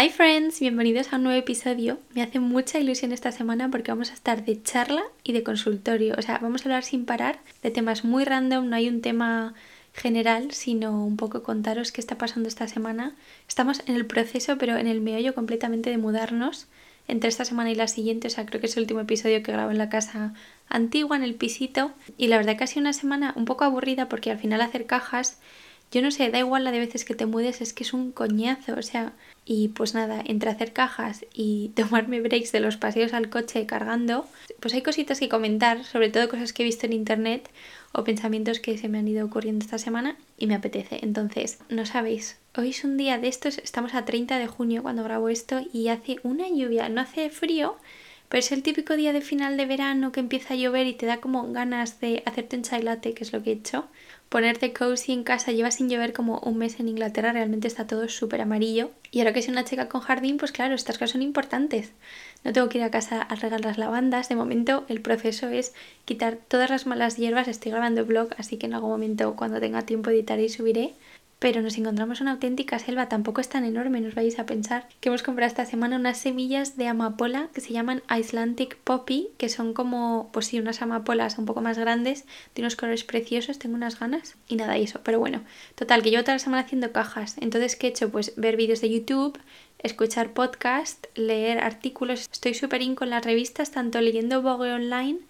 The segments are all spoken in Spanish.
Hi friends, bienvenidos a un nuevo episodio. Me hace mucha ilusión esta semana porque vamos a estar de charla y de consultorio. O sea, vamos a hablar sin parar de temas muy random, no hay un tema general, sino un poco contaros qué está pasando esta semana. Estamos en el proceso, pero en el meollo completamente de mudarnos entre esta semana y la siguiente. O sea, creo que es el último episodio que grabo en la casa antigua, en el pisito. Y la verdad que ha sido una semana un poco aburrida porque al final hacer cajas yo no sé, da igual la de veces que te mudes, es que es un coñazo, o sea, y pues nada, entre hacer cajas y tomarme breaks de los paseos al coche cargando, pues hay cositas que comentar, sobre todo cosas que he visto en internet o pensamientos que se me han ido ocurriendo esta semana y me apetece. Entonces, no sabéis, hoy es un día de estos, estamos a 30 de junio cuando grabo esto y hace una lluvia, no hace frío, pero es el típico día de final de verano que empieza a llover y te da como ganas de hacerte un chai latte, que es lo que he hecho. Ponerte cozy en casa, lleva sin llover como un mes en Inglaterra, realmente está todo súper amarillo. Y ahora que soy una chica con jardín, pues claro, estas cosas son importantes. No tengo que ir a casa a regar las lavandas. De momento el proceso es quitar todas las malas hierbas. Estoy grabando blog, así que en algún momento cuando tenga tiempo editaré y subiré pero nos encontramos una auténtica selva, tampoco es tan enorme, nos vais a pensar que hemos comprado esta semana unas semillas de amapola que se llaman Icelandic Poppy, que son como, pues sí, unas amapolas un poco más grandes, de unos colores preciosos, tengo unas ganas y nada, y eso, pero bueno, total, que yo toda la semana haciendo cajas, entonces ¿qué he hecho? Pues ver vídeos de YouTube, escuchar podcast, leer artículos, estoy súper in con las revistas, tanto leyendo Vogue Online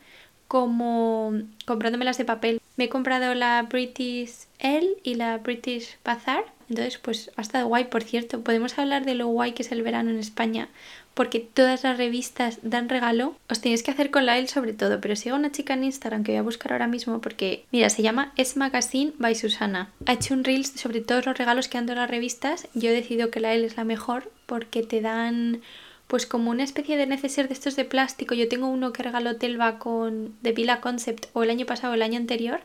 como comprándomelas de papel. Me he comprado la British Elle y la British Bazaar. Entonces, pues ha estado guay, por cierto. Podemos hablar de lo guay que es el verano en España, porque todas las revistas dan regalo. Os tenéis que hacer con la Elle sobre todo, pero sigo una chica en Instagram que voy a buscar ahora mismo porque, mira, se llama Es Magazine by Susana. Ha hecho un reels sobre todos los regalos que han dado las revistas. Yo he decidido que la Elle es la mejor porque te dan pues como una especie de neceser de estos de plástico. Yo tengo uno que regaló Telva con de Vila Concept o el año pasado o el año anterior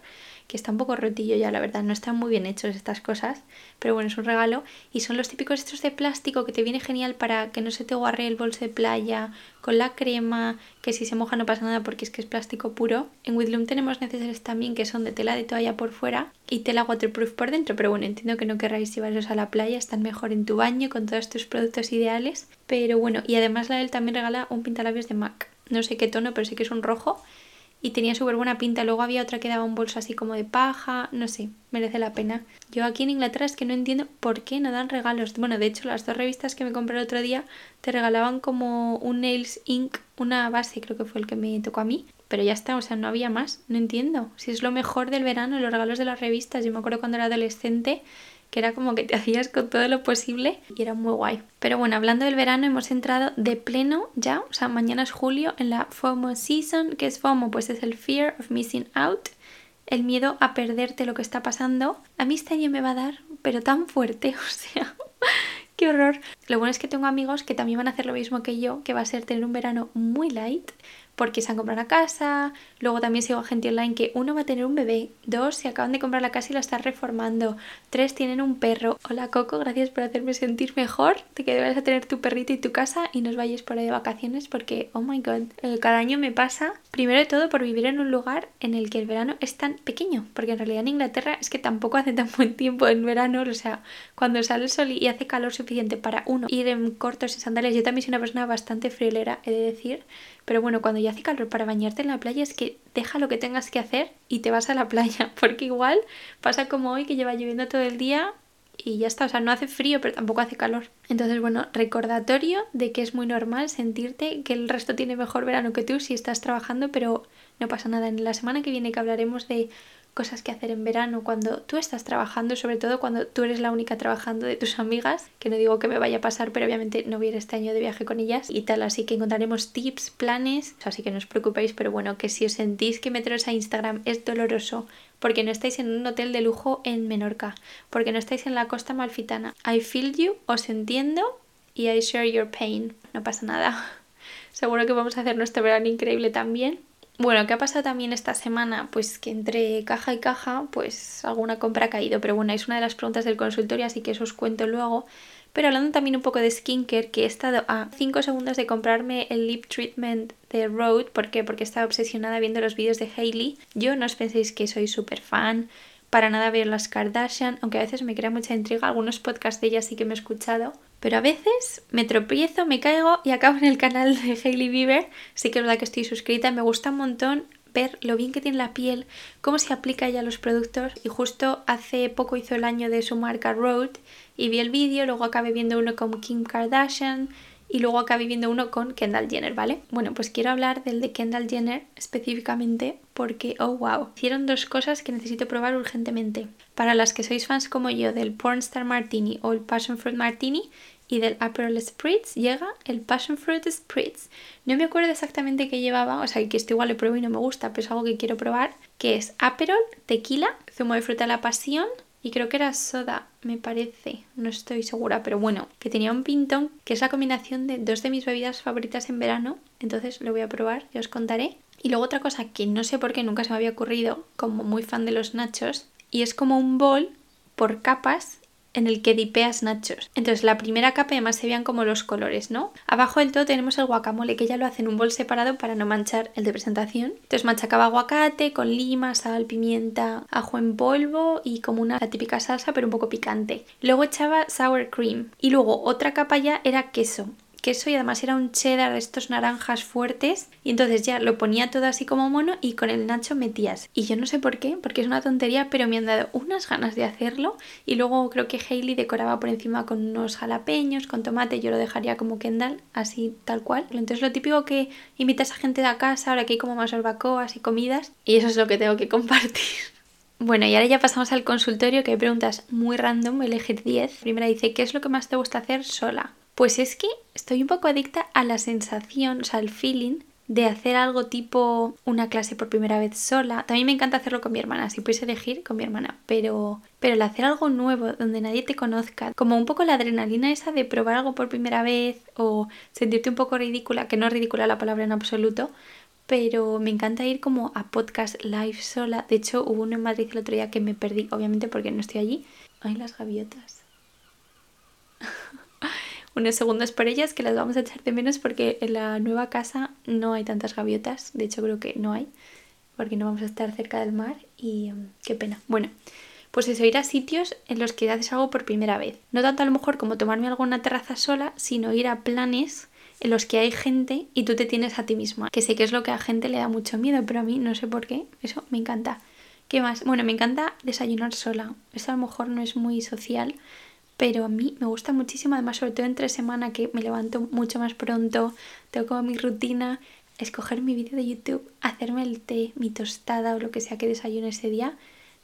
que está un poco rotillo ya, la verdad, no están muy bien hechos estas cosas, pero bueno, es un regalo y son los típicos estos de plástico que te viene genial para que no se te guarre el bolso de playa, con la crema, que si se moja no pasa nada porque es que es plástico puro. En Widloom tenemos necesarios también que son de tela de toalla por fuera y tela waterproof por dentro, pero bueno, entiendo que no querráis llevarlos a la playa, están mejor en tu baño con todos tus productos ideales, pero bueno, y además la él también regala un pintalabios de MAC. No sé qué tono, pero sí que es un rojo y tenía súper buena pinta. Luego había otra que daba un bolso así como de paja, no sé, merece la pena. Yo aquí en Inglaterra es que no entiendo por qué no dan regalos. Bueno, de hecho, las dos revistas que me compré el otro día te regalaban como un Nails Ink, una base, creo que fue el que me tocó a mí. Pero ya está, o sea, no había más, no entiendo. Si es lo mejor del verano, los regalos de las revistas. Yo me acuerdo cuando era adolescente que era como que te hacías con todo lo posible y era muy guay. Pero bueno, hablando del verano, hemos entrado de pleno ya, o sea, mañana es julio, en la FOMO Season, que es FOMO, pues es el Fear of Missing Out, el miedo a perderte lo que está pasando. A mí este año me va a dar, pero tan fuerte, o sea, qué horror. Lo bueno es que tengo amigos que también van a hacer lo mismo que yo, que va a ser tener un verano muy light, porque se han comprado una casa, luego también sigo a gente online que uno va a tener un bebé, dos se acaban de comprar la casa y la están reformando, tres tienen un perro. Hola Coco, gracias por hacerme sentir mejor de que debes a tener tu perrito y tu casa y nos vayáis por ahí de vacaciones porque, oh my god, eh, cada año me pasa, primero de todo por vivir en un lugar en el que el verano es tan pequeño, porque en realidad en Inglaterra es que tampoco hace tan buen tiempo en verano, o sea, cuando sale el sol y hace calor suficiente para uno ir en cortos y sandalias, yo también soy una persona bastante friolera, he de decir, pero bueno, cuando ya hace calor para bañarte en la playa es que deja lo que tengas que hacer y te vas a la playa, porque igual pasa como hoy que lleva lloviendo todo el día y ya está, o sea, no hace frío, pero tampoco hace calor. Entonces, bueno, recordatorio de que es muy normal sentirte que el resto tiene mejor verano que tú si estás trabajando, pero no pasa nada. En la semana que viene que hablaremos de cosas que hacer en verano cuando tú estás trabajando, sobre todo cuando tú eres la única trabajando de tus amigas, que no digo que me vaya a pasar, pero obviamente no voy a ir este año de viaje con ellas y tal, así que encontraremos tips, planes, así que no os preocupéis, pero bueno, que si os sentís que meteros a Instagram es doloroso porque no estáis en un hotel de lujo en Menorca, porque no estáis en la costa malfitana. I feel you, os entiendo y I share your pain. No pasa nada. Seguro que vamos a hacer nuestro verano increíble también. Bueno, ¿qué ha pasado también esta semana? Pues que entre caja y caja, pues alguna compra ha caído. Pero bueno, es una de las preguntas del consultorio, así que eso os cuento luego. Pero hablando también un poco de skincare, que he estado a 5 segundos de comprarme el lip treatment de Rode. ¿Por qué? Porque estaba obsesionada viendo los vídeos de Hailey. Yo no os penséis que soy súper fan. Para nada veo las Kardashian, aunque a veces me crea mucha intriga. Algunos podcasts de ella sí que me he escuchado Pero a veces me tropiezo, me caigo y acabo en el canal de Hailey Bieber. Sí que es verdad que estoy suscrita, me gusta un montón ver lo bien que tiene la piel, cómo se aplica ella a los productos y justo hace poco hizo el año de su marca Road y vi el vídeo, luego acabé viendo uno con Kim Kardashian y luego acabé viendo uno con Kendall Jenner, ¿vale? Bueno, pues quiero hablar del de Kendall Jenner específicamente porque, oh wow, hicieron dos cosas que necesito probar urgentemente. Para las que sois fans como yo del Pornstar Martini o el Passion Fruit Martini, y del Aperol Spritz llega el Passion Fruit Spritz. No me acuerdo exactamente qué llevaba, o sea que esto igual lo pruebo y no me gusta, pero es algo que quiero probar, que es Aperol, tequila, zumo de fruta de la pasión y creo que era soda, me parece, no estoy segura, pero bueno, que tenía un pintón que es la combinación de dos de mis bebidas favoritas en verano, entonces lo voy a probar y os contaré. Y luego otra cosa que no sé por qué nunca se me había ocurrido, como muy fan de los nachos, y es como un bol por capas en el que dipeas nachos. Entonces la primera capa además se vean como los colores, ¿no? Abajo del todo tenemos el guacamole que ya lo hace en un bol separado para no manchar el de presentación. Entonces machacaba aguacate con lima, sal, pimienta, ajo en polvo y como una típica salsa pero un poco picante. Luego echaba sour cream y luego otra capa ya era queso queso y además era un cheddar de estos naranjas fuertes y entonces ya lo ponía todo así como mono y con el nacho metías. Y yo no sé por qué, porque es una tontería, pero me han dado unas ganas de hacerlo y luego creo que Hailey decoraba por encima con unos jalapeños, con tomate, yo lo dejaría como Kendall, así tal cual. Entonces lo típico que invitas a gente de a casa, ahora que hay como más barbacoas y comidas y eso es lo que tengo que compartir. Bueno, y ahora ya pasamos al consultorio que hay preguntas muy random, elegir 10. Primera dice, ¿qué es lo que más te gusta hacer sola? Pues es que estoy un poco adicta a la sensación, o sea, al feeling de hacer algo tipo una clase por primera vez sola. También me encanta hacerlo con mi hermana, si puedes elegir con mi hermana, pero pero el hacer algo nuevo donde nadie te conozca, como un poco la adrenalina esa de probar algo por primera vez o sentirte un poco ridícula, que no es ridícula la palabra en absoluto, pero me encanta ir como a podcast live sola. De hecho, hubo uno en Madrid el otro día que me perdí, obviamente porque no estoy allí. Ay, las gaviotas. unos segundos por ellas que las vamos a echar de menos porque en la nueva casa no hay tantas gaviotas, de hecho creo que no hay, porque no vamos a estar cerca del mar y um, qué pena. Bueno, pues eso, ir a sitios en los que haces algo por primera vez. No tanto a lo mejor como tomarme algo en una terraza sola, sino ir a planes en los que hay gente y tú te tienes a ti misma. Que sé que es lo que a gente le da mucho miedo, pero a mí no sé por qué, eso me encanta. ¿Qué más? Bueno, me encanta desayunar sola. Eso a lo mejor no es muy social, pero a mí me gusta muchísimo, además sobre todo entre semana que me levanto mucho más pronto, tengo como mi rutina, escoger mi vídeo de YouTube, hacerme el té, mi tostada o lo que sea que desayune ese día,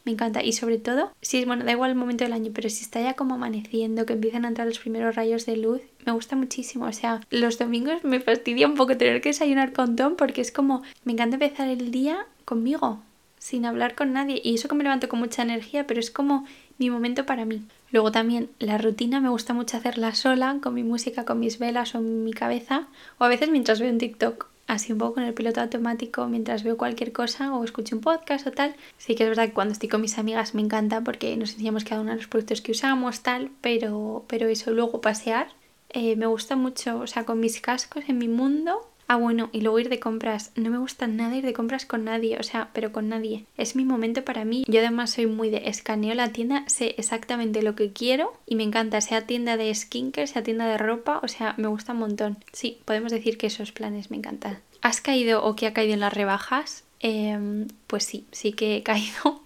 me encanta. Y sobre todo, si es bueno, da igual el momento del año, pero si está ya como amaneciendo, que empiezan a entrar los primeros rayos de luz, me gusta muchísimo. O sea, los domingos me fastidia un poco tener que desayunar con Tom porque es como, me encanta empezar el día conmigo, sin hablar con nadie. Y eso que me levanto con mucha energía, pero es como mi momento para mí. Luego también la rutina me gusta mucho hacerla sola, con mi música, con mis velas o mi cabeza, o a veces mientras veo un TikTok, así un poco con el piloto automático, mientras veo cualquier cosa o escucho un podcast o tal. Sí que es verdad que cuando estoy con mis amigas me encanta porque nos enseñamos cada uno de los productos que usamos, tal, pero, pero eso, luego pasear. Eh, me gusta mucho, o sea, con mis cascos en mi mundo Ah, bueno, y luego ir de compras. No me gusta nada ir de compras con nadie, o sea, pero con nadie. Es mi momento para mí. Yo además soy muy de escaneo la tienda, sé exactamente lo que quiero y me encanta, sea tienda de skincare, sea tienda de ropa, o sea, me gusta un montón. Sí, podemos decir que esos planes me encantan. ¿Has caído o qué ha caído en las rebajas? Em, pues sí, sí que he caído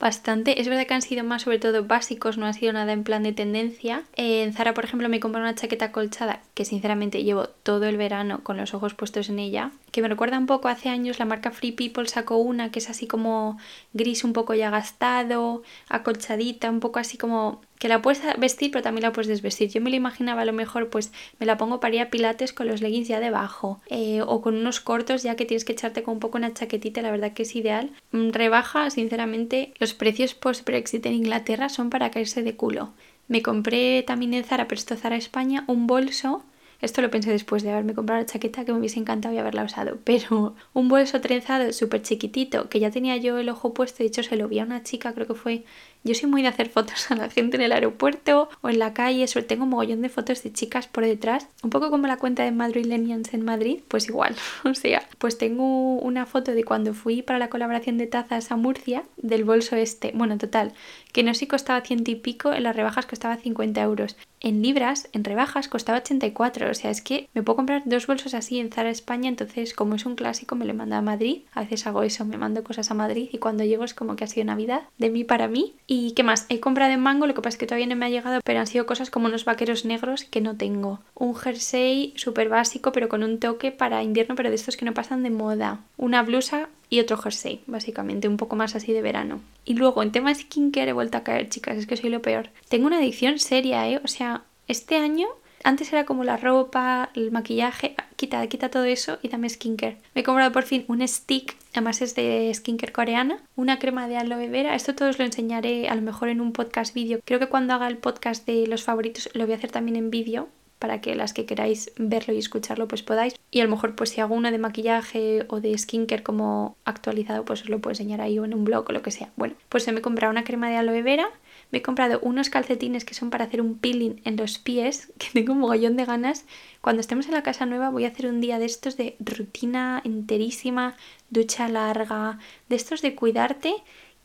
bastante. Es verdad que han sido más sobre todo básicos, no ha sido nada en plan de tendencia. en Zara, por ejemplo, me compré una chaqueta colchada que sinceramente llevo todo el verano con los ojos puestos en ella, que me recuerda un poco hace años la marca Free People sacó una que es así como gris un poco ya gastado, acolchadita, un poco así como que la puedes vestir pero también la puedes desvestir. Yo me la imaginaba a lo mejor pues me la pongo para ir a pilates con los leggings ya debajo eh, o con unos cortos ya que tienes que echarte con un poco una chaquetita, la verdad que es ideal. Mm, rebaja, sinceramente, los precios post-Brexit en Inglaterra son para caerse de culo. Me compré también en Zara, pero esto Zara España, un bolso esto lo pensé después de haberme comprado la chaqueta que me hubiese encantado y haberla usado. Pero un bolso trenzado súper chiquitito que ya tenía yo el ojo puesto. De hecho, se lo vi a una chica, creo que fue Yo soy muy de hacer fotos a la gente en el aeropuerto o en la calle, sobre tengo un mogollón de fotos de chicas por detrás, un poco como la cuenta de Madrilenians en Madrid, pues igual, o sea, pues tengo una foto de cuando fui para la colaboración de tazas a Murcia del bolso este, bueno, total, que no sé si costaba ciento y pico, en las rebajas costaba 50 euros. En libras, en rebajas, costaba 84. O sea, es que me puedo comprar dos bolsos así en Zara España. Entonces, como es un clásico, me lo manda a Madrid. A veces hago eso, me mando cosas a Madrid y cuando llego es como que ha sido Navidad de mí para mí. ¿Y qué más? He comprado en Mango, lo que pasa es que todavía no me ha llegado, pero han sido cosas como unos vaqueros negros que no tengo. Un jersey súper básico, pero con un toque para invierno, pero de estos que no pasan de moda. Una blusa y otro jersey, básicamente, un poco más así de verano. Y luego, en tema skincare he vuelto a caer, chicas, es que soy lo peor. Tengo una adicción seria, ¿eh? O sea, este año, antes era como la ropa, el maquillaje, quita, quita todo eso y dame skincare. Me he comprado por fin un stick, además es de skincare coreana, una crema de aloe vera. Esto todo os lo enseñaré a lo mejor en un podcast vídeo. Creo que cuando haga el podcast de los favoritos lo voy a hacer también en vídeo para que las que queráis verlo y escucharlo pues podáis. Y a lo mejor pues si hago uno de maquillaje o de skincare como actualizado pues os lo puedo enseñar ahí o en un blog o lo que sea. Bueno, pues me he comprado una crema de aloe vera, me he comprado unos calcetines que son para hacer un peeling en los pies, que tengo un mogollón de ganas. Cuando estemos en la casa nueva voy a hacer un día de estos de rutina enterísima, ducha larga, de estos de cuidarte,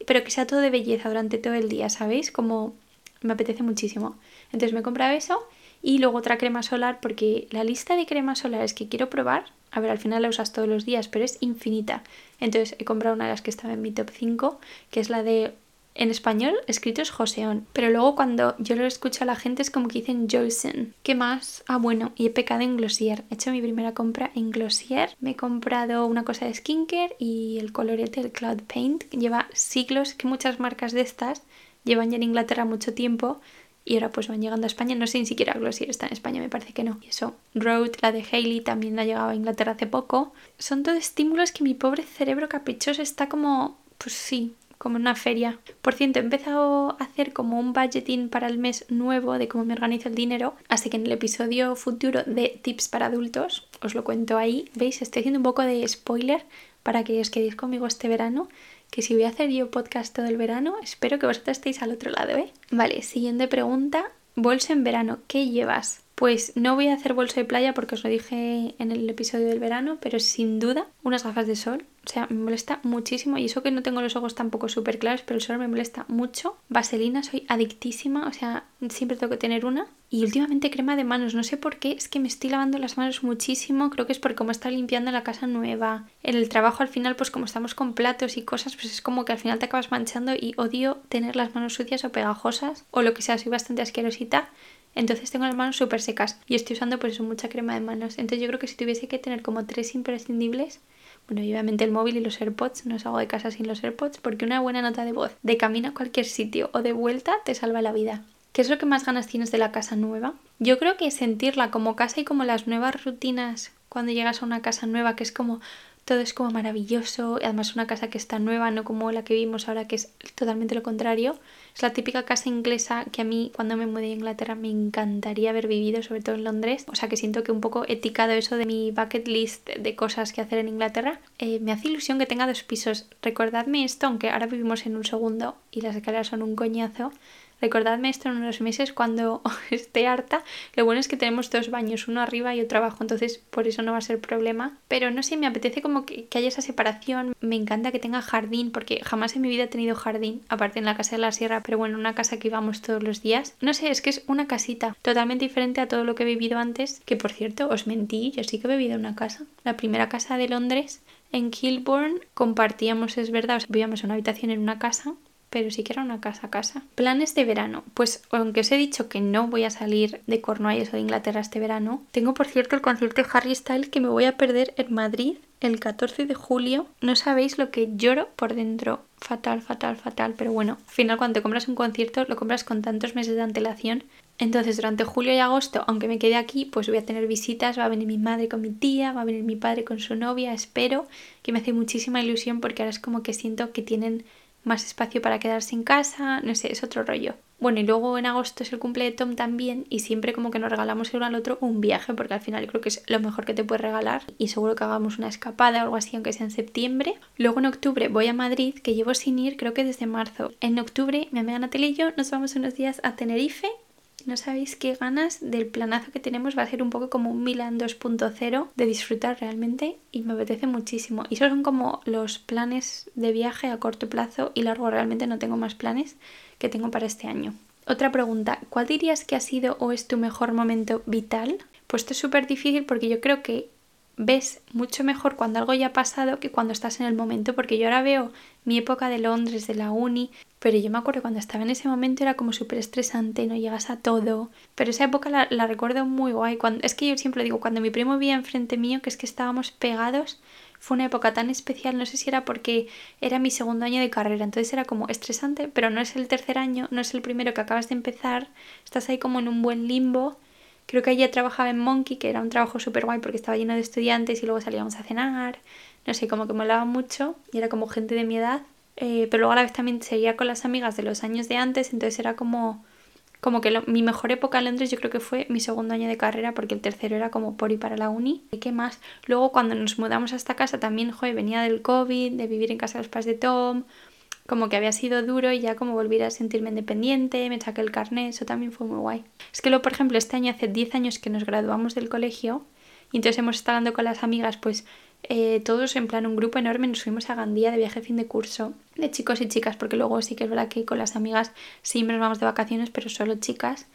pero que sea todo de belleza durante todo el día, ¿sabéis? Como me apetece muchísimo. Entonces me he comprado eso y luego otra crema solar porque la lista de cremas solares que quiero probar, a ver, al final la usas todos los días, pero es infinita. Entonces he comprado una de las que estaba en mi top 5, que es la de en español escrito es Joseón, pero luego cuando yo lo escucho a la gente es como que dicen Josen. ¿Qué más? Ah, bueno, y he pecado en Glossier. He hecho mi primera compra en Glossier. Me he comprado una cosa de skincare y el colorete, el Cloud Paint. Lleva siglos que muchas marcas de estas llevan ya en Inglaterra mucho tiempo y ahora pues van llegando a España. No sé ni siquiera Glossier está en España, me parece que no. Y eso, Road, la de Hailey, también ha llegado a Inglaterra hace poco. Son todos estímulos que mi pobre cerebro caprichoso está como, pues sí, como en una feria. Por cierto, he empezado a hacer como un budgeting para el mes nuevo de cómo me organizo el dinero, así que en el episodio futuro de tips para adultos os lo cuento ahí. ¿Veis? Estoy haciendo un poco de spoiler para que os quedéis conmigo este verano que si voy a hacer yo podcast todo el verano, espero que vosotros estéis al otro lado, ¿eh? Vale, siguiente pregunta. Bolso en verano, ¿qué llevas? Pues no voy a hacer bolso de playa porque os lo dije en el episodio del verano, pero sin duda unas gafas de sol o sea, me molesta muchísimo y eso que no tengo los ojos tampoco súper claros, pero el sol me molesta mucho. Vaselina, soy adictísima, o sea, siempre tengo que tener una. Y últimamente crema de manos, no sé por qué, es que me estoy lavando las manos muchísimo, creo que es por cómo está limpiando la casa nueva. En el trabajo al final, pues como estamos con platos y cosas, pues es como que al final te acabas manchando y odio tener las manos sucias o pegajosas o lo que sea, soy bastante asquerosita. Entonces tengo las manos súper secas y estoy usando pues mucha crema de manos. Entonces yo creo que si tuviese que tener como tres imprescindibles, bueno, y obviamente el móvil y los AirPods, no salgo de casa sin los AirPods porque una buena nota de voz de camino a cualquier sitio o de vuelta te salva la vida. ¿Qué es lo que más ganas tienes de la casa nueva? Yo creo que sentirla como casa y como las nuevas rutinas cuando llegas a una casa nueva, que es como todo es como maravilloso, además una casa que está nueva, no como la que vimos ahora, que es totalmente lo contrario. Es la típica casa inglesa que a mí cuando me mudé a Inglaterra me encantaría haber vivido, sobre todo en Londres. O sea que siento que un poco he eso de mi bucket list de cosas que hacer en Inglaterra. Eh, me hace ilusión que tenga dos pisos. Recordadme esto, aunque ahora vivimos en un segundo y las escaleras son un coñazo. Recordadme esto en unos meses cuando esté harta. Lo bueno es que tenemos dos baños, uno arriba y otro abajo, entonces por eso no va a ser problema. Pero no sé, me apetece como que, haya esa separación. Me encanta que tenga jardín, porque jamás en mi vida he tenido jardín, aparte en la casa de la sierra, pero bueno, una casa que íbamos todos los días. No sé, es que es una casita totalmente diferente a todo lo que he vivido antes. Que por cierto, os mentí, yo sí que he vivido en una casa. La primera casa de Londres en Kilburn compartíamos, es verdad, vivíamos en una habitación en una casa pero sí que era una casa a casa. Planes de verano. Pues aunque os he dicho que no voy a salir de Cornualles o de Inglaterra este verano, tengo por cierto el concierto de Harry Styles que me voy a perder en Madrid el 14 de julio. No sabéis lo que lloro por dentro. Fatal, fatal, fatal. Pero bueno, al final cuando compras un concierto lo compras con tantos meses de antelación. Entonces durante julio y agosto, aunque me quede aquí, pues voy a tener visitas. Va a venir mi madre con mi tía, va a venir mi padre con su novia. Espero que me hace muchísima ilusión porque ahora es como que siento que tienen más espacio para quedarse en casa, no sé, es otro rollo. Bueno, y luego en agosto es el cumple de Tom también y siempre como que nos regalamos el uno al otro un viaje porque al final creo que es lo mejor que te puedes regalar y seguro que hagamos una escapada o algo así aunque sea en septiembre. Luego en octubre voy a Madrid que llevo sin ir creo que desde marzo. En octubre mi amiga Natalia y yo nos vamos unos días a Tenerife no sabéis qué ganas del planazo que tenemos. Va a ser un poco como un Milan 2.0 de disfrutar realmente y me apetece muchísimo. Y esos son como los planes de viaje a corto plazo y largo. Realmente no tengo más planes que tengo para este año. Otra pregunta, ¿cuál dirías que ha sido o es tu mejor momento vital? Pues esto es súper difícil porque yo creo que ves mucho mejor cuando algo ya ha pasado que cuando estás en el momento, porque yo ahora veo mi época de Londres, de la uni, pero yo me acuerdo cuando estaba en ese momento era como súper estresante, no llegas a todo, pero esa época la, recuerdo muy guay, cuando, es que yo siempre digo, cuando mi primo vivía enfrente mío, que es que estábamos pegados, fue una época tan especial, no sé si era porque era mi segundo año de carrera, entonces era como estresante, pero no es el tercer año, no es el primero que acabas de empezar, estás ahí como en un buen limbo Creo que ella trabajaba en Monkey, que era un trabajo súper guay porque estaba lleno de estudiantes y luego salíamos a cenar. No sé, como que molaba mucho y era como gente de mi edad. Eh, pero luego a la vez también seguía con las amigas de los años de antes, entonces era como, como que mi mejor época en Londres yo creo que fue mi segundo año de carrera porque el tercero era como por y para la uni. ¿Y qué más? Luego cuando nos mudamos a esta casa también, joder, venía del COVID, de vivir en casa de los padres de Tom, como que había sido duro y ya como volví a sentirme independiente, me saqué el carnet, eso también fue muy guay. Es que luego, por ejemplo, este año hace 10 años que nos graduamos del colegio y entonces hemos estado hablando con las amigas, pues eh, todos en plan un grupo enorme nos fuimos a Gandía de viaje fin de curso, de chicos y chicas, porque luego sí que es verdad que con las amigas siempre nos vamos de vacaciones, pero solo chicas.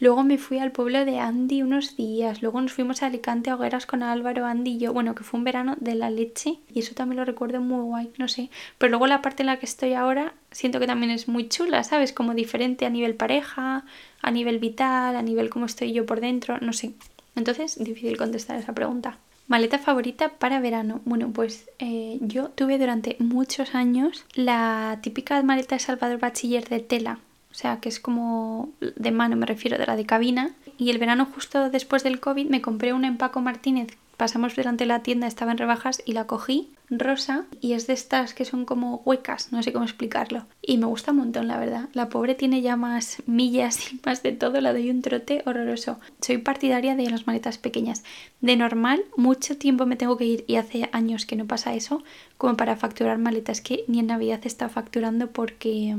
Luego me fui al pueblo de Andy unos días. Luego nos fuimos a Alicante a hogueras con Álvaro, Andy y yo. Bueno, que fue un verano de la leche. Y eso también lo recuerdo muy guay, no sé. Pero luego la parte en la que estoy ahora siento que también es muy chula, ¿sabes? Como diferente a nivel pareja, a nivel vital, a nivel cómo estoy yo por dentro, no sé. Entonces, difícil contestar esa pregunta. Maleta favorita para verano. Bueno, pues eh, yo tuve durante muchos años la típica maleta de Salvador Bachiller de tela sea, que es como de mano, me refiero, de la de cabina. Y el verano justo después del COVID me compré una en Paco Martínez. Pasamos delante de la tienda, estaba en rebajas y la cogí rosa y es de estas que son como huecas, no sé cómo explicarlo. Y me gusta un montón, la verdad. La pobre tiene ya más millas y más de todo, la doy un trote horroroso. Soy partidaria de las maletas pequeñas. De normal, mucho tiempo me tengo que ir y hace años que no pasa eso, como para facturar maletas que ni en Navidad está facturando porque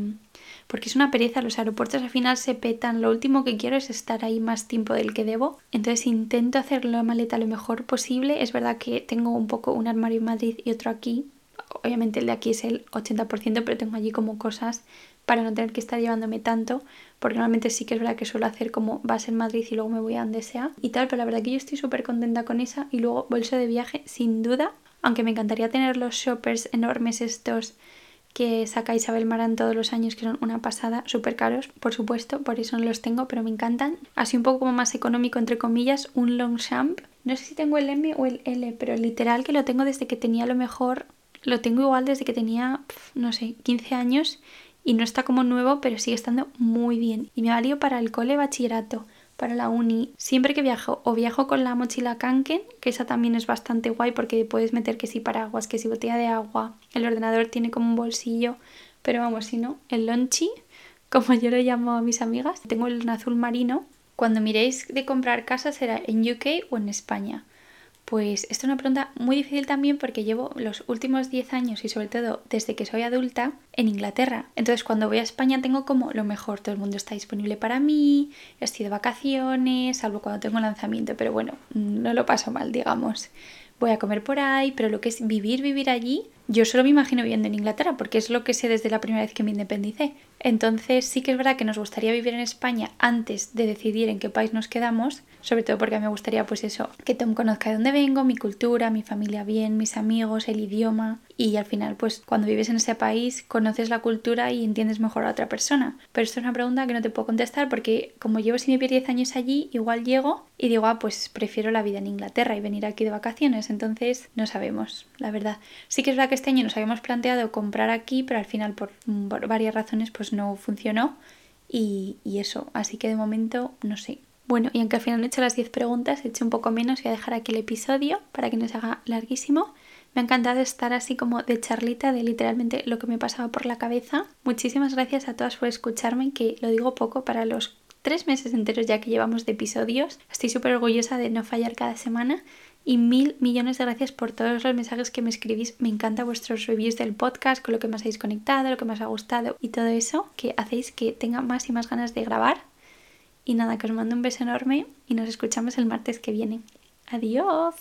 porque es una pereza, los aeropuertos al final se petan, lo último que quiero es estar ahí más tiempo del que debo, entonces intento hacer la maleta lo mejor posible, es verdad que tengo un poco un armario en Madrid y otro aquí, obviamente el de aquí es el 80%, pero tengo allí como cosas para no tener que estar llevándome tanto, porque normalmente sí que es verdad que suelo hacer como base en Madrid y luego me voy a donde sea y tal, pero la verdad que yo estoy súper contenta con esa y luego bolso de viaje sin duda, aunque me encantaría tener los shoppers enormes estos que saca Isabel Marán todos los años, que son una pasada, súper caros, por supuesto, por eso no los tengo, pero me encantan. Así un poco como más económico, entre comillas, un Longchamp. No sé si tengo el M o el L, pero literal que lo tengo desde que tenía lo mejor, lo tengo igual desde que tenía, no sé, 15 años y no está como nuevo, pero sigue estando muy bien. Y me valió para el cole bachillerato para la uni. Siempre que viajo o viajo con la mochila Kanken, que esa también es bastante guay porque puedes meter que si paraguas, que si botella de agua. El ordenador tiene como un bolsillo, pero vamos, si no, el lonchi, como yo lo llamo a mis amigas, tengo el azul marino. Cuando miréis de comprar casa será en UK o en España. Pues esta es una pregunta muy difícil también porque llevo los últimos 10 años y sobre todo desde que soy adulta en Inglaterra. Entonces cuando voy a España tengo como lo mejor, todo el mundo está disponible para mí, estoy de vacaciones, salvo cuando tengo lanzamiento, pero bueno, no lo paso mal, digamos. Voy a comer por ahí, pero lo que es vivir, vivir allí, yo solo me imagino viviendo en Inglaterra, porque es lo que sé desde la primera vez que me independicé. Entonces sí que es verdad que nos gustaría vivir en España antes de decidir en qué país nos quedamos, sobre todo porque me gustaría pues eso, que Tom conozca de dónde vengo, mi cultura, mi familia bien, mis amigos, el idioma y al final pues cuando vives en ese país conoces la cultura y entiendes mejor a otra persona. Pero esto es una pregunta que no te puedo contestar porque como llevo sin vivir 10 años allí, igual llego y digo, ah, pues prefiero la vida en Inglaterra y venir aquí de vacaciones, entonces no sabemos, la verdad. Sí que es verdad que este año nos habíamos planteado comprar aquí, pero al final por, varias razones pues no funcionó y, y eso, así que de momento no sé, bueno, y aunque al final he hecho las 10 preguntas, he hecho un poco menos, voy a dejar aquí el episodio para que no se haga larguísimo. Me ha encantado estar así como de charlita de literalmente lo que me pasaba por la cabeza. Muchísimas gracias a todas por escucharme, que lo digo poco para los tres meses enteros ya que llevamos de episodios. Estoy súper orgullosa de no fallar cada semana y mil millones de gracias por todos los mensajes que me escribís. Me encanta vuestros reviews del podcast, con lo que más habéis conectado, lo que más ha gustado y todo eso que hacéis que tenga más y más ganas de grabar. Y nada, que os mando un beso enorme y nos escuchamos el martes que viene. Adiós.